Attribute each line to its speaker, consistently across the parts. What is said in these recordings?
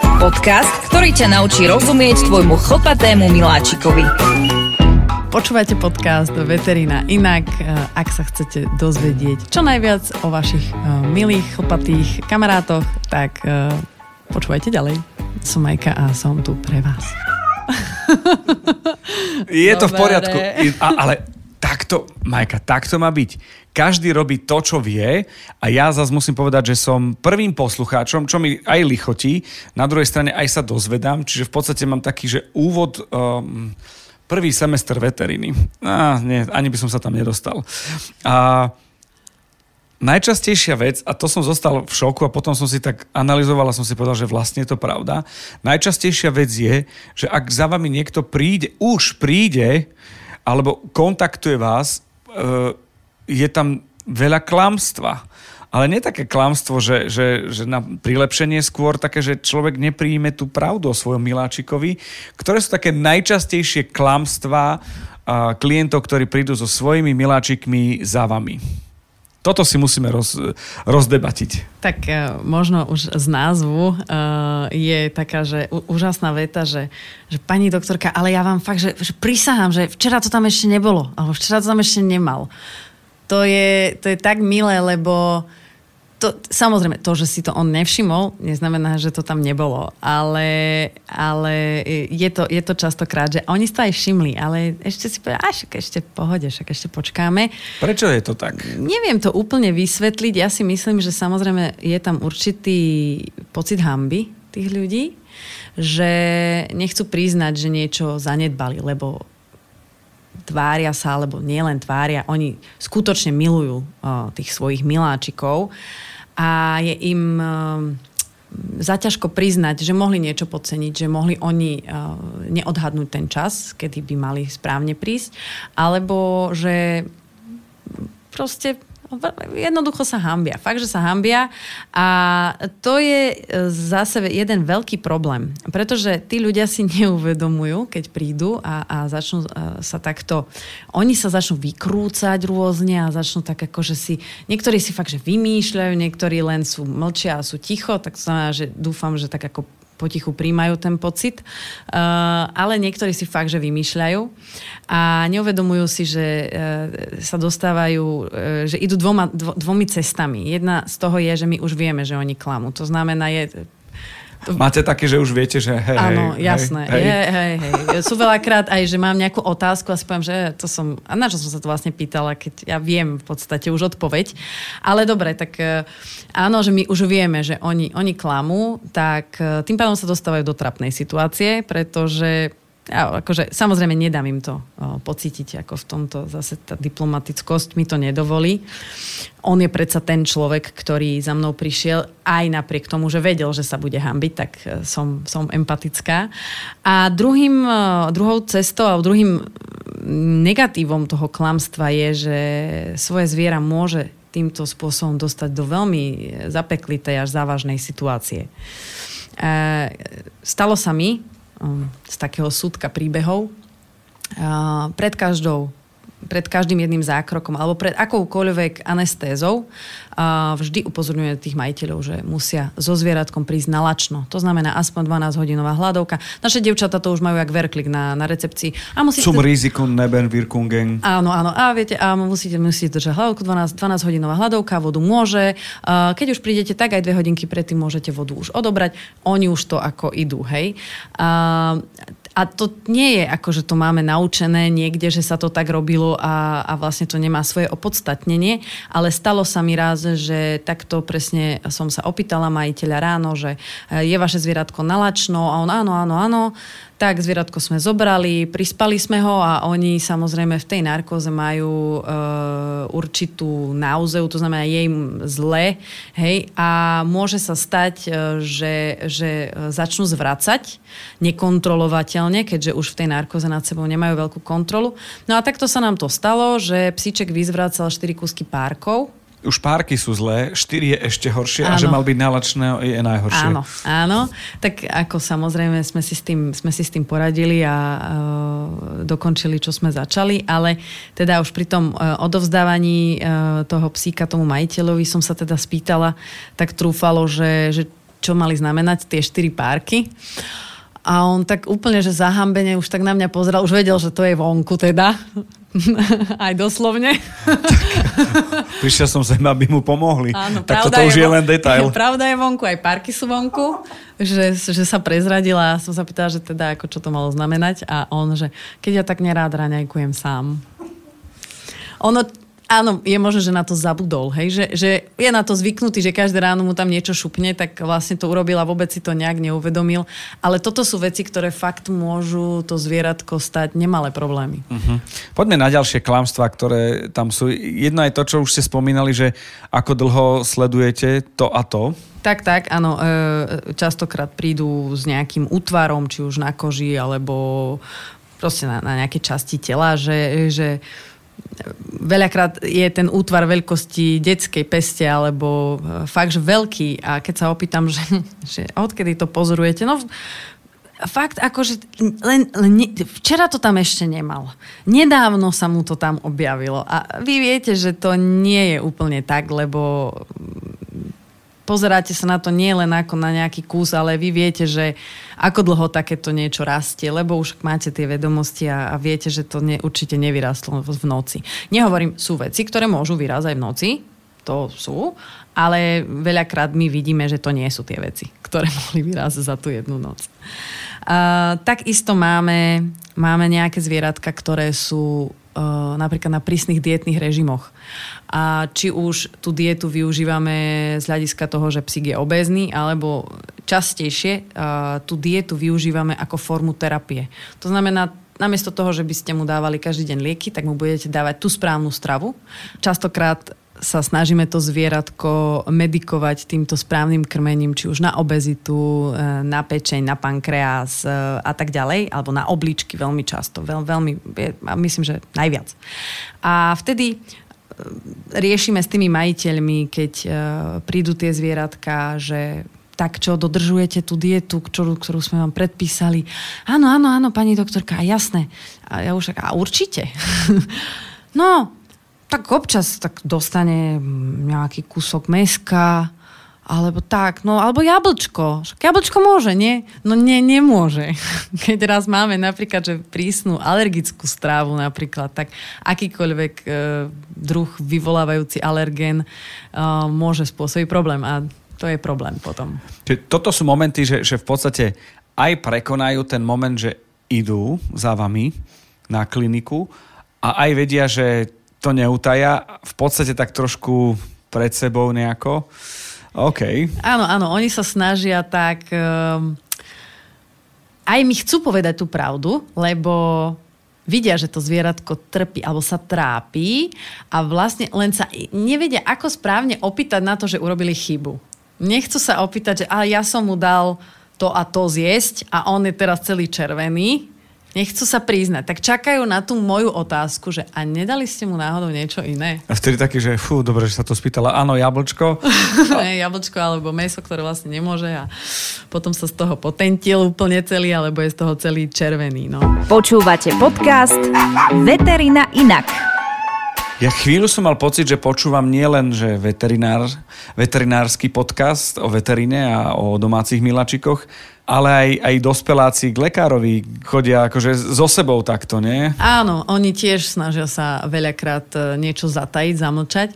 Speaker 1: Podcast, ktorý ťa naučí rozumieť tvojmu chlpatému miláčikovi.
Speaker 2: Počúvate podcast Veterina inak, eh, ak sa chcete dozvedieť čo najviac o vašich eh, milých chlpatých kamarátoch, tak eh, počúvajte ďalej. Som Majka a som tu pre vás.
Speaker 3: Je to v poriadku, ale takto, Majka, takto má byť každý robí to, čo vie a ja zase musím povedať, že som prvým poslucháčom, čo mi aj lichotí, na druhej strane aj sa dozvedám, čiže v podstate mám taký, že úvod... Um, prvý semester veteriny. Á, nie, ani by som sa tam nedostal. A najčastejšia vec, a to som zostal v šoku a potom som si tak analyzoval a som si povedal, že vlastne je to pravda. Najčastejšia vec je, že ak za vami niekto príde, už príde, alebo kontaktuje vás, e, je tam veľa klamstva. Ale nie také klamstvo, že, že, že na prilepšenie skôr také, že človek nepríjme tú pravdu o svojom miláčikovi, ktoré sú také najčastejšie klamstvá klientov, ktorí prídu so svojimi miláčikmi za vami. Toto si musíme roz, rozdebatiť.
Speaker 2: Tak uh, možno už z názvu uh, je taká, že úžasná veta, že, že pani doktorka, ale ja vám fakt, že, že prisahám, že včera to tam ešte nebolo, alebo včera to tam ešte nemal to je, to je tak milé, lebo to, samozrejme, to, že si to on nevšimol, neznamená, že to tam nebolo, ale, ale je, to, je to častokrát, že oni si to aj všimli, ale ešte si povedali, až ešte pohode, však ešte počkáme.
Speaker 3: Prečo je to tak?
Speaker 2: Neviem to úplne vysvetliť, ja si myslím, že samozrejme je tam určitý pocit hamby tých ľudí, že nechcú priznať, že niečo zanedbali, lebo tvária sa, alebo nielen tvária, oni skutočne milujú uh, tých svojich miláčikov. A je im uh, zaťažko priznať, že mohli niečo podceniť, že mohli oni neodhadnúť ten čas, kedy by mali správne prísť, alebo že proste jednoducho sa hambia. Fakt, že sa hambia a to je e, zase jeden veľký problém, pretože tí ľudia si neuvedomujú, keď prídu a, a začnú e, sa takto, oni sa začnú vykrúcať rôzne a začnú tak ako, že si, niektorí si fakt, že vymýšľajú, niektorí len sú mlčia a sú ticho, tak to znamená, že dúfam, že tak ako potichu príjmajú ten pocit, uh, ale niektorí si fakt, že vymýšľajú a neuvedomujú si, že uh, sa dostávajú, uh, že idú dvoma, dvo, dvomi cestami. Jedna z toho je, že my už vieme, že oni klamú. To znamená, je
Speaker 3: Máte také, že už viete, že hej,
Speaker 2: Áno, jasné. Hej, hej. hej, hej. Sú veľakrát aj, že mám nejakú otázku a si poviem, že to som, a na čo som sa to vlastne pýtala, keď ja viem v podstate už odpoveď. Ale dobre, tak e, áno, že my už vieme, že oni, oni klamú, tak e, tým pádom sa dostávajú do trapnej situácie, pretože ja, akože, samozrejme nedám im to o, pocítiť, ako v tomto zase tá diplomatickosť mi to nedovolí. On je predsa ten človek, ktorý za mnou prišiel aj napriek tomu, že vedel, že sa bude hambiť, tak e, som, som empatická. A druhým, e, druhou cestou a druhým negatívom toho klamstva je, že svoje zviera môže týmto spôsobom dostať do veľmi zapeklitej až závažnej situácie. E, stalo sa mi, z takého súdka príbehov. Pred každou pred každým jedným zákrokom alebo pred akoukoľvek anestézou vždy upozorňuje tých majiteľov, že musia so zvieratkom prísť na lačno. To znamená aspoň 12 hodinová hladovka. Naše devčata to už majú jak verklik na, na recepcii.
Speaker 3: A musíte... Zum Risiko neben Wirkungen.
Speaker 2: Áno, áno. A viete, a musíte, musíte držať hladovku 12, 12 hodinová hladovka, vodu môže. Keď už prídete, tak aj dve hodinky predtým môžete vodu už odobrať. Oni už to ako idú, hej. a to nie je ako, že to máme naučené niekde, že sa to tak robilo a, a vlastne to nemá svoje opodstatnenie, ale stalo sa mi raz, že takto presne som sa opýtala majiteľa ráno, že je vaše zvieratko nalačno a on áno, áno, áno tak zvieratko sme zobrali, prispali sme ho a oni samozrejme v tej narkóze majú e, určitú náuzeu, to znamená je im zle, hej, a môže sa stať, e, že, že začnú zvracať nekontrolovateľne, keďže už v tej narkóze nad sebou nemajú veľkú kontrolu. No a takto sa nám to stalo, že psíček vyzvracal 4 kúsky párkov,
Speaker 3: už párky sú zlé, štyri je ešte horšie áno. a že mal byť nálačné je najhoršie.
Speaker 2: Áno, áno. Tak ako samozrejme sme si s tým, sme si s tým poradili a uh, dokončili, čo sme začali, ale teda už pri tom uh, odovzdávaní uh, toho psíka tomu majiteľovi som sa teda spýtala, tak trúfalo, že, že čo mali znamenať tie štyri párky. A on tak úplne, že zahambene už tak na mňa pozrel, už vedel, že to je vonku teda. Aj doslovne.
Speaker 3: Tak, prišiel som sem, aby mu pomohli.
Speaker 2: Áno,
Speaker 3: tak toto už je, len detail.
Speaker 2: Pravda je vonku, aj parky sú vonku. Že, že sa prezradila a som sa pýtala, že teda ako čo to malo znamenať. A on, že keď ja tak nerád raňajkujem sám. Ono, Áno, je možné, že na to zabudol, hej? Že, že je na to zvyknutý, že každé ráno mu tam niečo šupne, tak vlastne to urobil a vôbec si to nejak neuvedomil. Ale toto sú veci, ktoré fakt môžu to zvieratko stať nemalé problémy. Uh-huh.
Speaker 3: Poďme na ďalšie klamstvá, ktoré tam sú. Jedno je to, čo už ste spomínali, že ako dlho sledujete to a to.
Speaker 2: Tak, tak, áno. E, častokrát prídu s nejakým útvarom, či už na koži, alebo proste na, na nejaké časti tela, že, že veľakrát je ten útvar veľkosti detskej peste alebo e, fakt, že veľký. A keď sa opýtam, že, že odkedy to pozorujete, no fakt akože len, len včera to tam ešte nemal. Nedávno sa mu to tam objavilo. A vy viete, že to nie je úplne tak, lebo pozeráte sa na to nie len ako na nejaký kus, ale vy viete, že ako dlho takéto niečo rastie, lebo už máte tie vedomosti a, a viete, že to ne, určite nevyrastlo v noci. Nehovorím, sú veci, ktoré môžu vyrásť aj v noci, to sú, ale veľakrát my vidíme, že to nie sú tie veci, ktoré mohli vyrásť za tú jednu noc. Uh, takisto máme, máme nejaké zvieratka, ktoré sú napríklad na prísnych dietných režimoch. A či už tú dietu využívame z hľadiska toho, že psík je obézny, alebo častejšie uh, tú dietu využívame ako formu terapie. To znamená, namiesto toho, že by ste mu dávali každý deň lieky, tak mu budete dávať tú správnu stravu. Častokrát sa snažíme to zvieratko medikovať týmto správnym krmením, či už na obezitu, e, na pečeň, na pankreas e, a tak ďalej, alebo na obličky veľmi často. Veľ, veľmi, myslím, že najviac. A vtedy e, riešime s tými majiteľmi, keď prídu tie zvieratka, že tak čo, dodržujete tú dietu, ktorú, ktorú sme vám predpísali. Áno, áno, áno, pani doktorka, jasné. A ja už a určite. no, tak občas tak dostane nejaký kúsok meska, alebo tak, no, alebo jablčko. Jablčko môže, nie? No nie, nemôže. Keď raz máme napríklad, že prísnu alergickú strávu napríklad, tak akýkoľvek e, druh vyvolávajúci alergén e, môže spôsobiť problém a to je problém potom.
Speaker 3: Čiže toto sú momenty, že, že v podstate aj prekonajú ten moment, že idú za vami na kliniku a aj vedia, že to neutaja, v podstate tak trošku pred sebou nejako. OK.
Speaker 2: Áno, áno, oni sa snažia tak... Um, aj mi chcú povedať tú pravdu, lebo vidia, že to zvieratko trpí alebo sa trápi a vlastne len sa nevedia, ako správne opýtať na to, že urobili chybu. Nechcú sa opýtať, že ale ja som mu dal to a to zjesť a on je teraz celý červený Nechcú sa priznať, tak čakajú na tú moju otázku, že a nedali ste mu náhodou niečo iné?
Speaker 3: A vtedy taký, že fú, dobre, že sa to spýtala, áno, jablčko.
Speaker 2: ne, jablčko alebo meso, ktoré vlastne nemôže a potom sa z toho potentil úplne celý, alebo je z toho celý červený. No.
Speaker 1: Počúvate podcast Veterina inak.
Speaker 3: Ja chvíľu som mal pocit, že počúvam nielen že veterinár, veterinársky podcast o veterine a o domácich milačikoch, ale aj, aj dospeláci k lekárovi chodia akože so sebou takto, nie?
Speaker 2: Áno, oni tiež snažia sa veľakrát e, niečo zatajiť, zamlčať.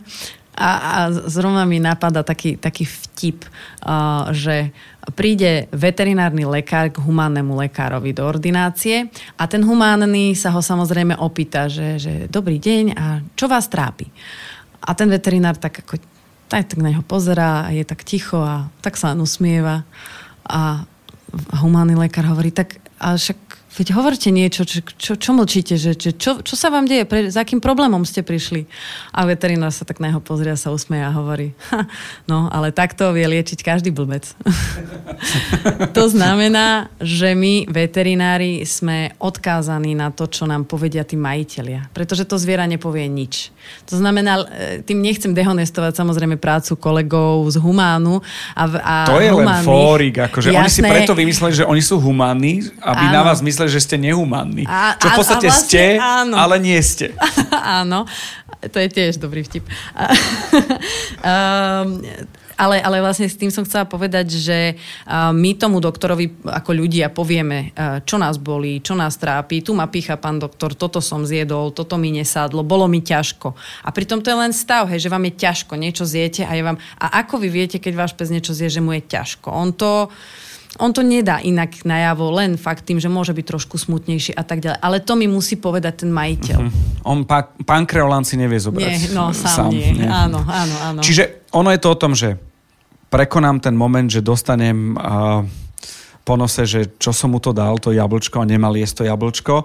Speaker 2: A, a zrovna mi napadá taký, taký vtip, uh, že príde veterinárny lekár k humánnemu lekárovi do ordinácie a ten humánny sa ho samozrejme opýta, že, že dobrý deň a čo vás trápi? A ten veterinár tak ako tak, tak na neho pozerá a je tak ticho a tak sa len usmieva a humánny lekár hovorí, tak a však Veď hovorte niečo, čo, čo, čo mlčíte, že, čo, čo, čo sa vám deje, pre, za akým problémom ste prišli? A veterinár sa tak na neho pozrie a sa usmeje a hovorí, no ale takto vie liečiť každý blbec. to znamená, že my veterinári sme odkázaní na to, čo nám povedia tí majiteľia. Pretože to zviera nepovie nič. To znamená, e, tým nechcem dehonestovať samozrejme prácu kolegov z humánu. A, a
Speaker 3: to je
Speaker 2: humánnych,
Speaker 3: len fórik, akože jasné, oni si preto vymysleli, že oni sú humánni, aby áno. na vás mysleli mysleli, že ste nehumánni. A, čo v podstate a, vlastne, ste, áno. ale nie ste.
Speaker 2: áno, to je tiež dobrý vtip. um, ale, ale vlastne s tým som chcela povedať, že my tomu doktorovi ako ľudia povieme, čo nás bolí, čo nás trápi, tu ma pícha pán doktor, toto som zjedol, toto mi nesadlo, bolo mi ťažko. A pritom to je len stav, hej, že vám je ťažko, niečo zjete a je vám... A ako vy viete, keď váš pes niečo zje, že mu je ťažko? On to on to nedá inak najavo, len fakt tým, že môže byť trošku smutnejší a tak ďalej. Ale to mi musí povedať ten majiteľ. Uh-huh.
Speaker 3: On, pá, pán Kreolán si nevie zobrať.
Speaker 2: Nie, no sám, sám nie. nie. Áno, áno, áno.
Speaker 3: Čiže ono je to o tom, že prekonám ten moment, že dostanem uh, po nose, že čo som mu to dal, to jablčko a nemal jesť to jablčko,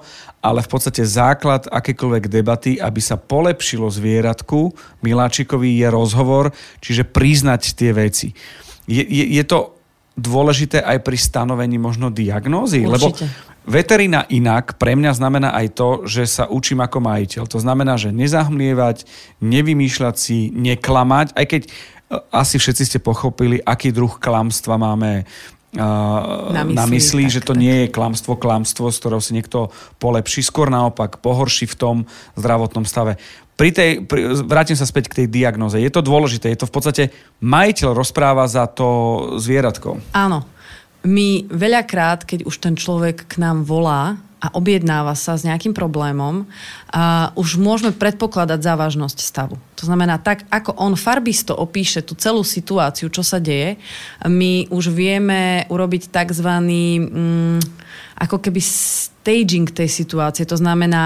Speaker 3: ale v podstate základ akékoľvek debaty, aby sa polepšilo zvieratku, miláčikovi je rozhovor, čiže priznať tie veci. Je, je, je to dôležité aj pri stanovení možno diagnózy? Určite. Lebo veterina inak pre mňa znamená aj to, že sa učím ako majiteľ. To znamená, že nezahmlievať, nevymýšľať si, neklamať, aj keď e, asi všetci ste pochopili, aký druh klamstva máme uh, na mysli, na mysli tak, že to tak. nie je klamstvo, klamstvo, z ktorého si niekto polepší, skôr naopak pohorší v tom zdravotnom stave pri tej, pri, vrátim sa späť k tej diagnoze. Je to dôležité, je to v podstate majiteľ rozpráva za to zvieratko.
Speaker 2: Áno. My veľakrát, keď už ten človek k nám volá a objednáva sa s nejakým problémom, a už môžeme predpokladať závažnosť stavu. To znamená, tak ako on farbisto opíše tú celú situáciu, čo sa deje, my už vieme urobiť tzv. Mm, ako keby staging tej situácie, to znamená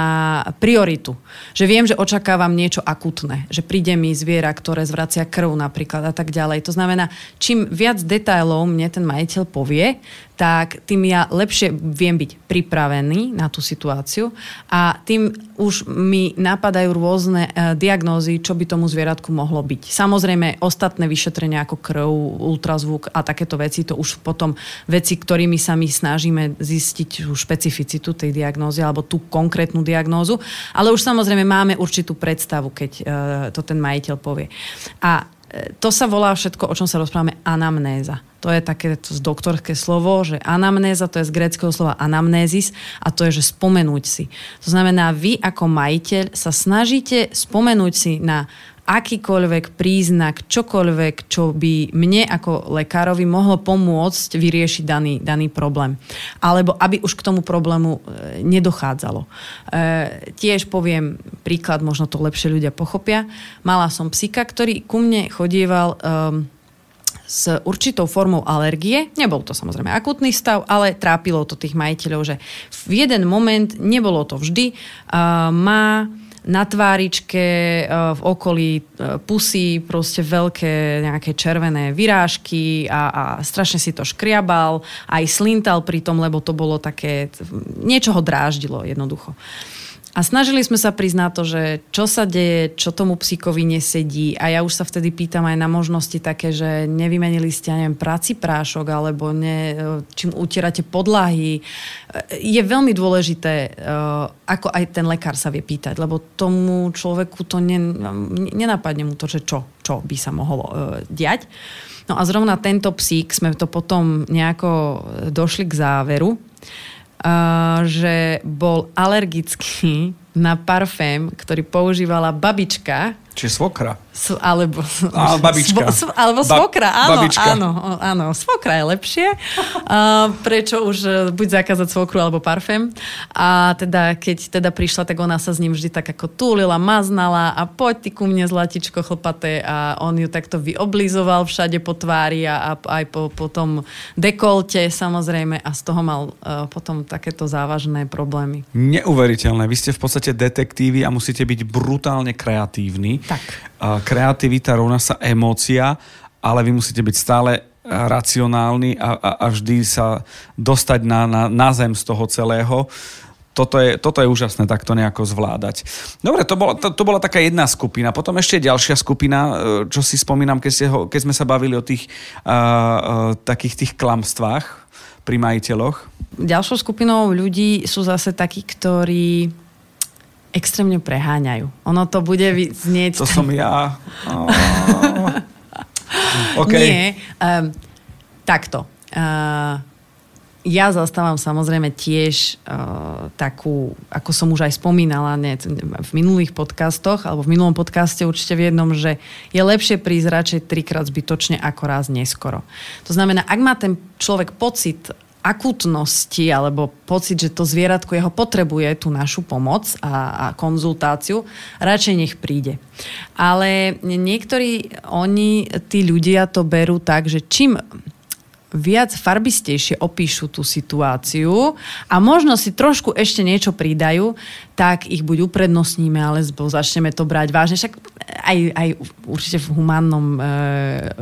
Speaker 2: prioritu. Že viem, že očakávam niečo akutné, že príde mi zviera, ktoré zvracia krv napríklad a tak ďalej. To znamená, čím viac detailov mne ten majiteľ povie, tak tým ja lepšie viem byť pripravený na tú situáciu a tým už mi napadajú rôzne e, diagnózy, čo by tomu zvieratku mohlo byť. Samozrejme, ostatné vyšetrenia ako krv, ultrazvuk a takéto veci, to už potom veci, ktorými sa my snažíme zistiť špecificitu tej diagnózy alebo tú konkrétnu diagnózu, ale už samozrejme máme určitú predstavu, keď e, to ten majiteľ povie. A to sa volá všetko, o čom sa rozprávame, anamnéza. To je také to doktorské slovo, že anamnéza, to je z greckého slova anamnézis a to je, že spomenúť si. To znamená, vy ako majiteľ sa snažíte spomenúť si na akýkoľvek príznak, čokoľvek, čo by mne ako lekárovi mohlo pomôcť vyriešiť daný, daný problém. Alebo aby už k tomu problému e, nedochádzalo. E, tiež poviem príklad, možno to lepšie ľudia pochopia. Mala som psika, ktorý ku mne chodieval e, s určitou formou alergie. Nebol to samozrejme akutný stav, ale trápilo to tých majiteľov, že v jeden moment, nebolo to vždy, uh, má na tváričke, e, v okolí e, pusy, proste veľké nejaké červené vyrážky a, a strašne si to škriabal, aj slintal pri tom, lebo to bolo také, niečo ho dráždilo jednoducho. A snažili sme sa prísť na to, že čo sa deje, čo tomu psíkovi nesedí. A ja už sa vtedy pýtam aj na možnosti také, že nevymenili ste, neviem, práci prášok, alebo ne, čím utierate podlahy. Je veľmi dôležité, eh, ako aj ten lekár sa vie pýtať, lebo tomu človeku to ne, nenapadne mu to, že čo, čo by sa mohlo diať. No a zrovna tento psík sme to potom nejako došli k záveru, že bol alergický na parfém, ktorý používala babička
Speaker 3: Čiže svokra.
Speaker 2: S, alebo,
Speaker 3: Á, babička.
Speaker 2: Svo, alebo
Speaker 3: Ba-
Speaker 2: svokra, áno,
Speaker 3: babička.
Speaker 2: áno, áno, svokra je lepšie. Uh, prečo už e, buď zakázať svokru alebo parfém. A teda, keď teda prišla, tak ona sa s ním vždy tak ako túlila, maznala a poď ty ku mne zlatičko chlpaté a on ju takto vyoblizoval všade po tvári a, a aj po, po tom dekolte samozrejme a z toho mal uh, potom takéto závažné problémy.
Speaker 3: Neuveriteľné. Vy ste v podstate detektívy a musíte byť brutálne kreatívni.
Speaker 2: Tak.
Speaker 3: Kreativita rovná sa emócia, ale vy musíte byť stále racionálni a, a, a vždy sa dostať na, na, na zem z toho celého. Toto je, toto je úžasné takto nejako zvládať. Dobre, to bola, to, to bola taká jedna skupina. Potom ešte ďalšia skupina, e, čo si spomínam, keď, ste ho, keď sme sa bavili o tých uh, uh, takých tých klamstvách pri majiteľoch.
Speaker 2: Ďalšou skupinou ľudí sú zase takí, ktorí extrémne preháňajú. Ono to bude znieť...
Speaker 3: To som ja. Oh. OK.
Speaker 2: Nie. Um, takto. Uh, ja zastávam samozrejme tiež uh, takú, ako som už aj spomínala ne, v minulých podcastoch, alebo v minulom podcaste určite v jednom, že je lepšie prísť radšej trikrát zbytočne ako raz neskoro. To znamená, ak má ten človek pocit akutnosti alebo pocit, že to zvieratko jeho potrebuje tú našu pomoc a, a konzultáciu, radšej nech príde. Ale niektorí, oni, tí ľudia to berú tak, že čím viac farbistejšie opíšu tú situáciu a možno si trošku ešte niečo pridajú, tak ich buď uprednostníme, alebo začneme to brať vážne. Však aj, aj určite v humánnom e,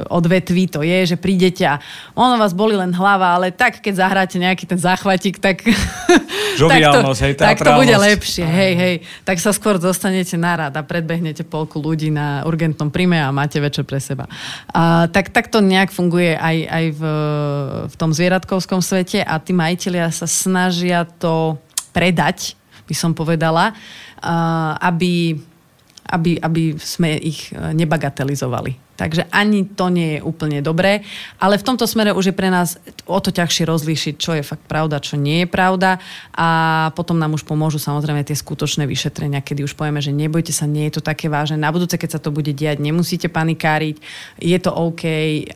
Speaker 2: odvetví to je, že prídete a ono vás boli len hlava, ale tak keď zahráte nejaký ten záchvatik, tak,
Speaker 3: Žoviálnosť, hej,
Speaker 2: tak to bude lepšie. Hej, hej. Tak sa skôr dostanete na rad a predbehnete polku ľudí na urgentnom príjme a máte večer pre seba. A, tak, tak to nejak funguje aj, aj v, v tom zvieratkovskom svete a tí majiteľia sa snažia to predať, by som povedala, aby, aby, aby sme ich e, nebagatelizovali. Takže ani to nie je úplne dobré, ale v tomto smere už je pre nás o to ťažšie rozlíšiť, čo je fakt pravda, čo nie je pravda. A potom nám už pomôžu samozrejme tie skutočné vyšetrenia, kedy už povieme, že nebojte sa, nie je to také vážne. Na budúce, keď sa to bude diať, nemusíte panikáriť, je to OK,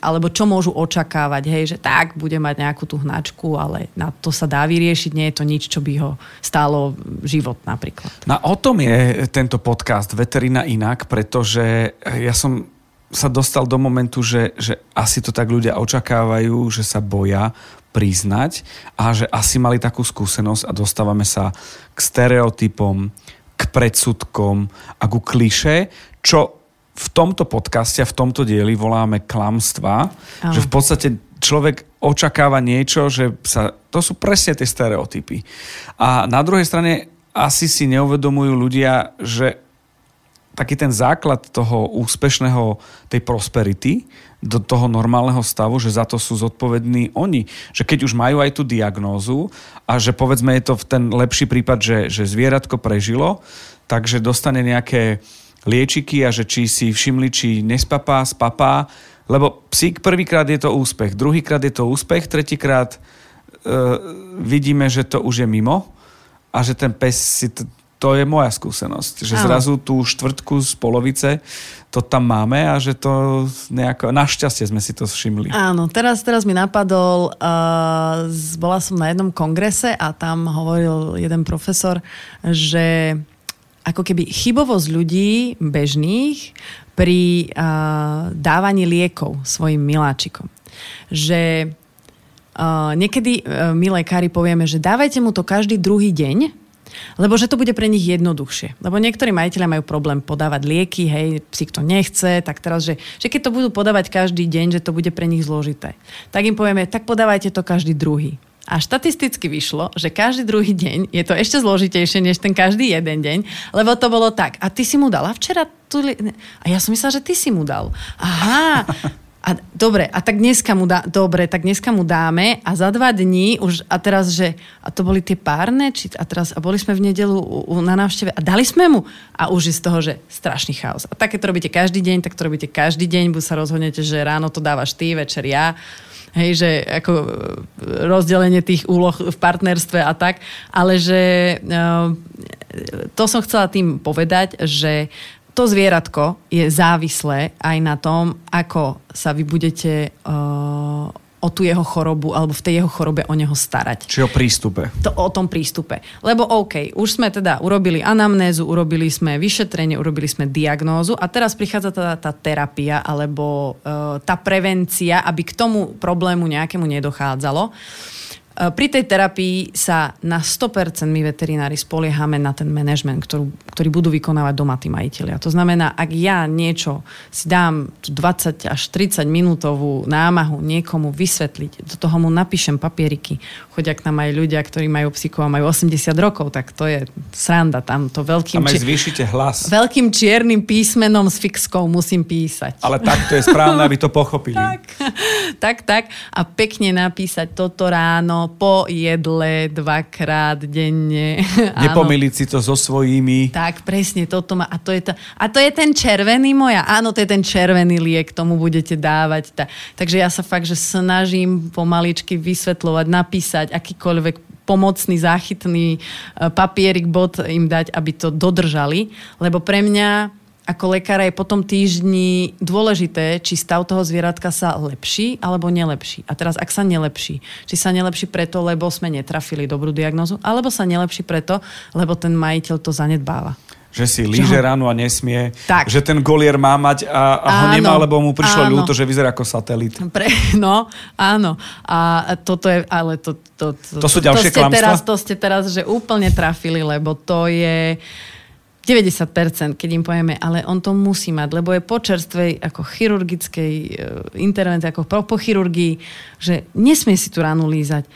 Speaker 2: alebo čo môžu očakávať, hej, že tak, bude mať nejakú tú hnačku, ale na to sa dá vyriešiť, nie je to nič, čo by ho stálo život napríklad.
Speaker 3: No o tom je tento podcast Veterina inak, pretože ja som sa dostal do momentu, že, že asi to tak ľudia očakávajú, že sa boja priznať a že asi mali takú skúsenosť a dostávame sa k stereotypom, k predsudkom a ku kliše, čo v tomto podcaste a v tomto dieli voláme klamstva,
Speaker 2: Áno.
Speaker 3: že v podstate človek očakáva niečo, že sa, to sú presne tie stereotypy. A na druhej strane asi si neuvedomujú ľudia, že taký ten základ toho úspešného, tej prosperity, do toho normálneho stavu, že za to sú zodpovední oni. Že keď už majú aj tú diagnózu a že povedzme je to v ten lepší prípad, že, že zvieratko prežilo, takže dostane nejaké liečiky a že či si všimli, či nespapá, spapá, lebo psík prvýkrát je to úspech, druhýkrát je to úspech, tretíkrát e, vidíme, že to už je mimo a že ten pes si t- to je moja skúsenosť, že
Speaker 2: Áno.
Speaker 3: zrazu tú štvrtku z polovice to tam máme a že to nejako, našťastie sme si to všimli.
Speaker 2: Áno, teraz, teraz mi napadol, uh, bola som na jednom kongrese a tam hovoril jeden profesor, že ako keby chybovosť ľudí bežných pri uh, dávaní liekov svojim miláčikom. Že uh, niekedy uh, my lekári povieme, že dávajte mu to každý druhý deň, lebo že to bude pre nich jednoduchšie. Lebo niektorí majiteľia majú problém podávať lieky, hej, psík to nechce, tak teraz, že, že keď to budú podávať každý deň, že to bude pre nich zložité. Tak im povieme, tak podávajte to každý druhý. A štatisticky vyšlo, že každý druhý deň je to ešte zložitejšie než ten každý jeden deň, lebo to bolo tak. A ty si mu dala včera tu... A ja som myslela, že ty si mu dal. Aha. A dobre, a tak dneska mu dá, dobre, tak dneska mu dáme a za dva dní už, a teraz, že, a to boli tie párne, či, a teraz, a boli sme v nedelu u, u, na návšteve a dali sme mu. A už je z toho, že strašný chaos. A také to robíte každý deň, tak to robíte každý deň, buď sa rozhodnete, že ráno to dávaš ty, večer ja, hej, že ako e, rozdelenie tých úloh v partnerstve a tak, ale že e, to som chcela tým povedať, že to zvieratko je závislé aj na tom, ako sa vy budete uh, o tú jeho chorobu alebo v tej jeho chorobe o neho starať.
Speaker 3: Čiže o prístupe.
Speaker 2: To, o tom prístupe. Lebo OK, už sme teda urobili anamnézu, urobili sme vyšetrenie, urobili sme diagnózu a teraz prichádza teda tá terapia alebo uh, tá prevencia, aby k tomu problému nejakému nedochádzalo. E, pri tej terapii sa na 100% my veterinári spoliehame na ten manažment, ktorú, ktorý budú vykonávať doma tí majiteľia. To znamená, ak ja niečo si dám 20 až 30 minútovú námahu niekomu vysvetliť, do toho mu napíšem papieriky, chodia k nám aj ľudia, ktorí majú psíkov a majú 80 rokov, tak to je sranda tam. To veľkým,
Speaker 3: Tam aj zvýšite hlas.
Speaker 2: veľkým čiernym písmenom s fixkou musím písať.
Speaker 3: Ale takto je správne, aby to pochopili.
Speaker 2: Tak, tak, tak. A pekne napísať toto ráno, po jedle, dvakrát denne.
Speaker 3: Nepomiliť si to so svojimi.
Speaker 2: Tak, presne, toto má. A to, je to, a to je ten červený moja. Áno, to je ten červený liek, tomu budete dávať. Ta, takže ja sa fakt, že snažím pomaličky vysvetľovať, napísať akýkoľvek pomocný, záchytný e, papierik, bod im dať, aby to dodržali. Lebo pre mňa ako lekára je po tom týždni dôležité, či stav toho zvieratka sa lepší alebo nelepší. A teraz, ak sa nelepší, či sa nelepší preto, lebo sme netrafili dobrú diagnozu, alebo sa nelepší preto, lebo ten majiteľ to zanedbáva.
Speaker 3: Že si líže ráno a nesmie.
Speaker 2: Tak.
Speaker 3: Že ten golier má mať a, a ho
Speaker 2: Áno,
Speaker 3: nemá, lebo mu prišlo
Speaker 2: áno.
Speaker 3: ľúto, že vyzerá ako satelit.
Speaker 2: Pre, no, áno. A toto je, ale to... To, to,
Speaker 3: To sú ďalšie
Speaker 2: to ste
Speaker 3: klamstvá?
Speaker 2: teraz, To ste teraz, že úplne trafili, lebo to je 90%, keď im povieme, ale on to musí mať, lebo je po čerstvej ako chirurgickej e, intervencii, ako po, chirurgii, že nesmie si tú ránu lízať.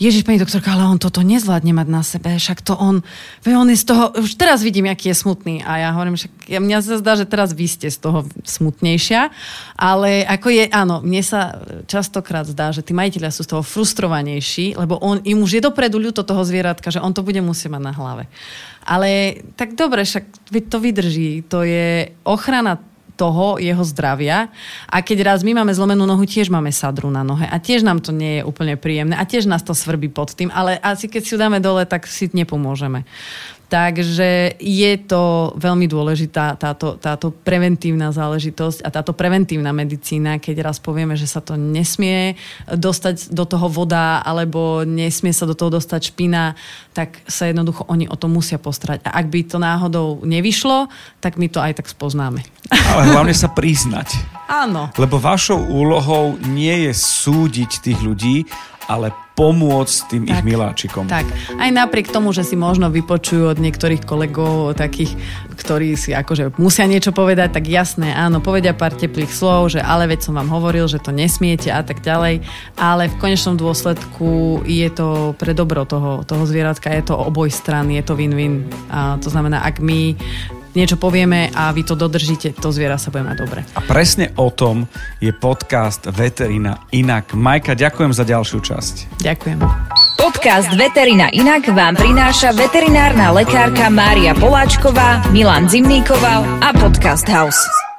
Speaker 2: Ježiš, pani doktorka, ale on toto nezvládne mať na sebe, však to on, veď on je z toho, už teraz vidím, aký je smutný a ja hovorím, však ja, mňa sa zdá, že teraz vy ste z toho smutnejšia, ale ako je, áno, mne sa častokrát zdá, že tí majiteľia sú z toho frustrovanejší, lebo on, im už je dopredu ľúto toho zvieratka, že on to bude musieť mať na hlave. Ale tak dobre, však to vydrží, to je ochrana toho jeho zdravia. A keď raz my máme zlomenú nohu, tiež máme sadru na nohe. A tiež nám to nie je úplne príjemné. A tiež nás to svrbí pod tým. Ale asi keď si ju dáme dole, tak si nepomôžeme. Takže je to veľmi dôležitá táto, táto preventívna záležitosť a táto preventívna medicína, keď raz povieme, že sa to nesmie dostať do toho voda alebo nesmie sa do toho dostať špina, tak sa jednoducho oni o to musia postarať. A ak by to náhodou nevyšlo, tak my to aj tak spoznáme.
Speaker 3: Ale hlavne sa priznať.
Speaker 2: Áno.
Speaker 3: Lebo vašou úlohou nie je súdiť tých ľudí, ale pomôcť tým ich miláčikom.
Speaker 2: Tak, aj napriek tomu, že si možno vypočujú od niektorých kolegov takých, ktorí si akože musia niečo povedať, tak jasné, áno, povedia pár teplých slov, že ale veď som vám hovoril, že to nesmiete a tak ďalej, ale v konečnom dôsledku je to pre dobro toho, toho zvieratka, je to oboj stran, je to win-win. A to znamená, ak my niečo povieme a vy to dodržíte, to zviera sa bude mať dobre.
Speaker 3: A presne o tom je podcast Veterina Inak. Majka, ďakujem za ďalšiu časť.
Speaker 2: Ďakujem.
Speaker 1: Podcast Veterina Inak vám prináša veterinárna lekárka Mária Poláčková, Milan Zimníkoval a Podcast House.